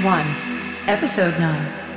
Season 1, Episode 9.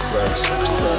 class. Sixth.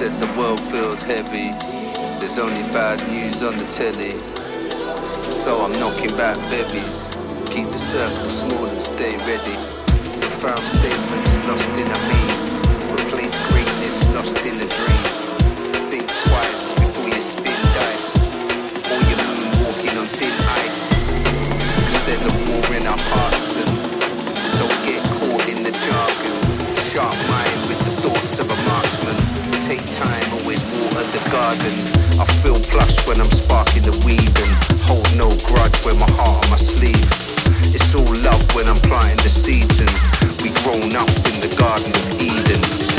said the world feels heavy. There's only bad news on the telly. So I'm knocking back bevies. Keep the circle small and stay ready. Profound statements lost in a meme. the garden. I feel plush when I'm sparking the weed and hold no grudge with my heart on my sleeve. It's all love when I'm planting the seeds and we grown up in the garden of Eden.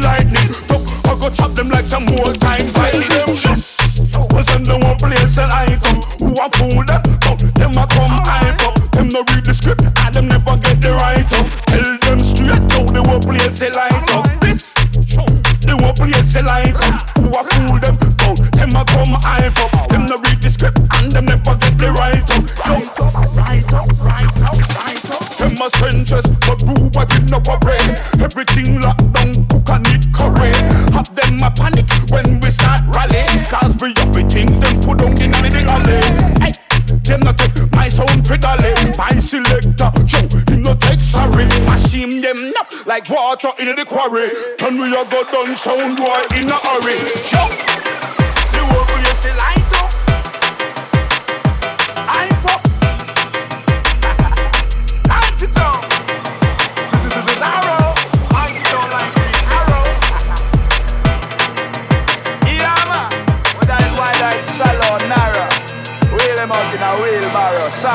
Lightning. Look, I go chop them like some old time fighting. Yes, was in the one place and I come. Who a fool them? Oh, them a come hype up. Them no read the script and them never get the right up. Tell them straight now the whole place they light up. This, the whole place they light up. Who a fool them? Oh, them a come hype up. Them no read the script and them never get the right up. Right up, right up, right up, right up. Them a centrist, but who a give no brain? Everything locked panic when we start rally. Cause we everything them put down in the alley. Hey, them not take my sound for dolly. My selector, show him no take sorry. Machine them up like water in the quarry. Can we a go down sound boy in a hurry? Show the whole place the light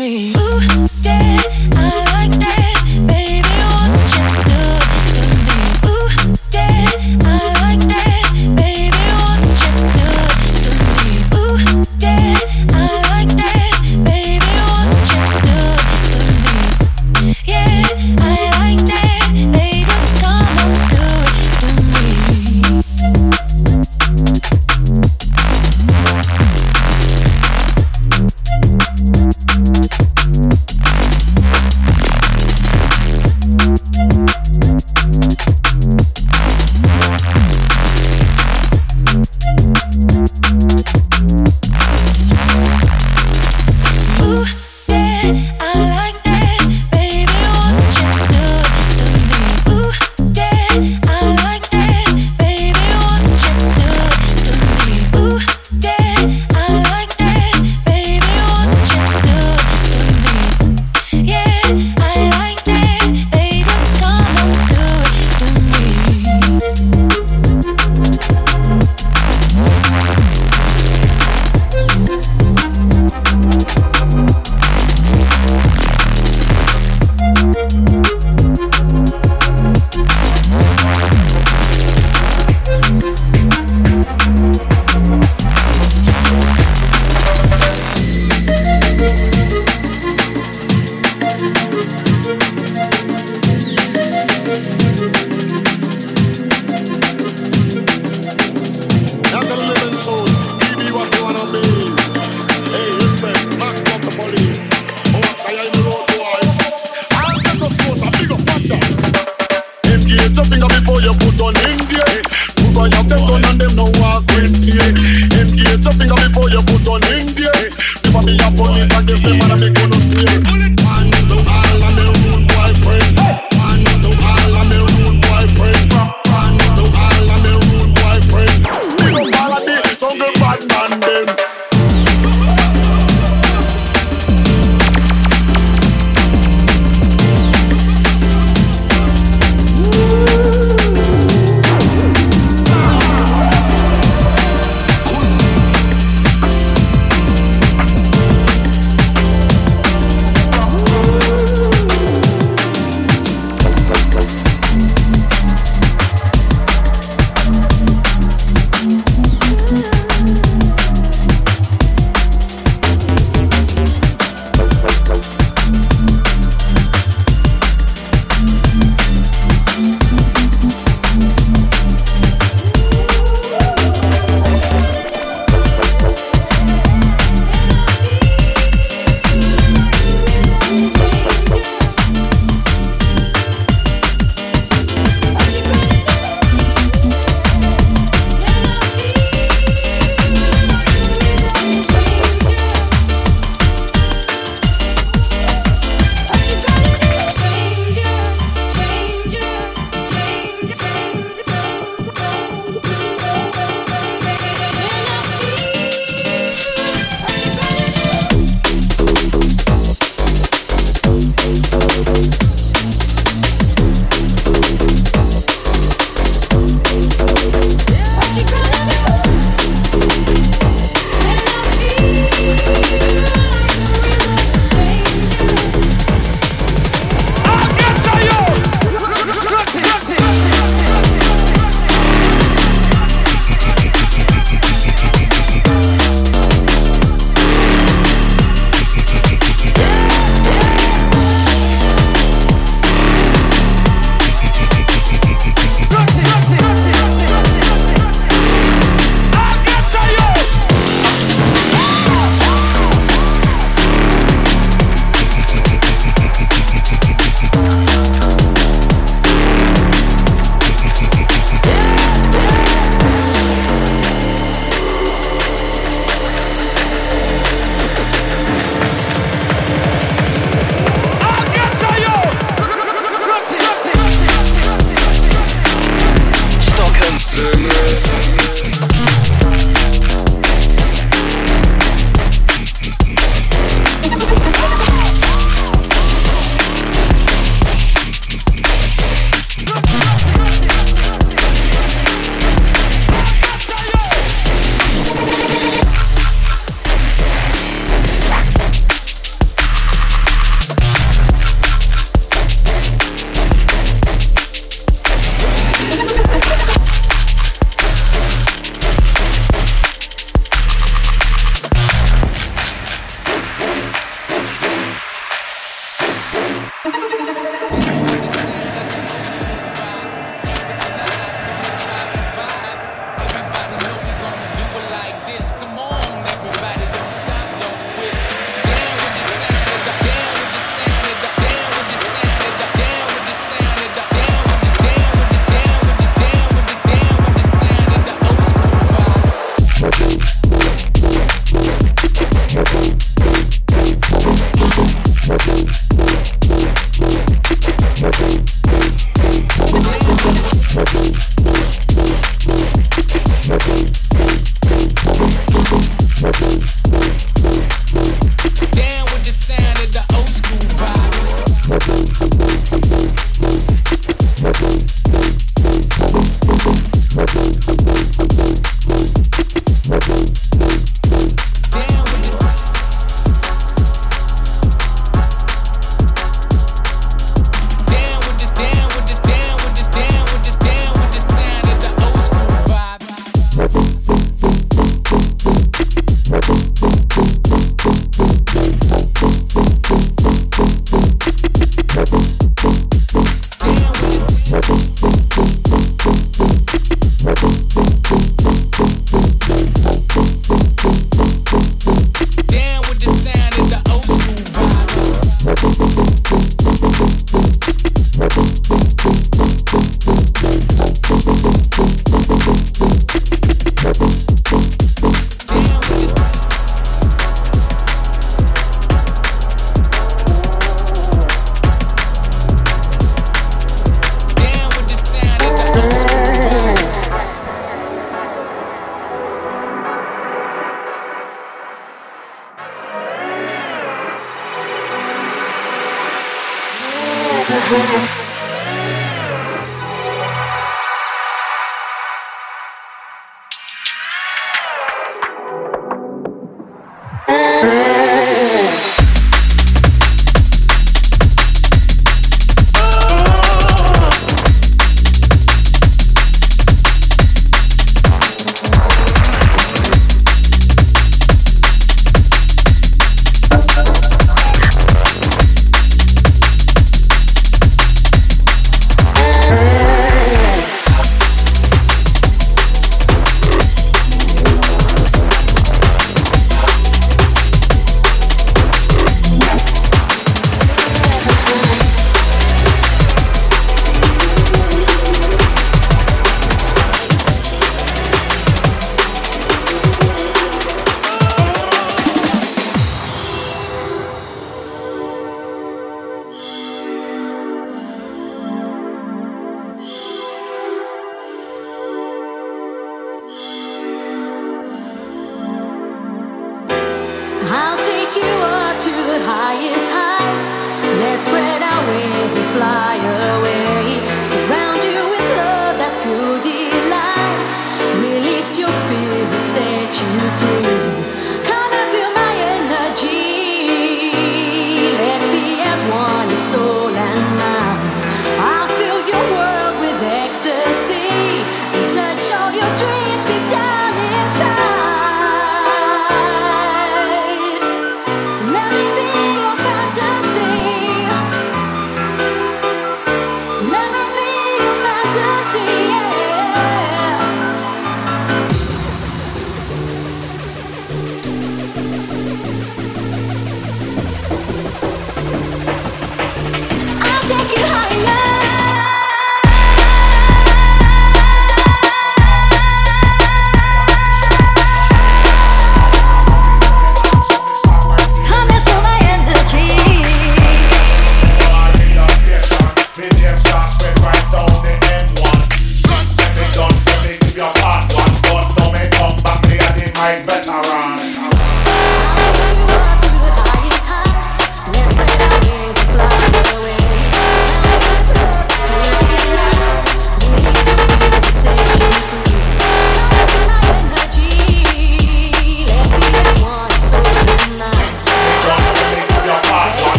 me. Ooh, yeah.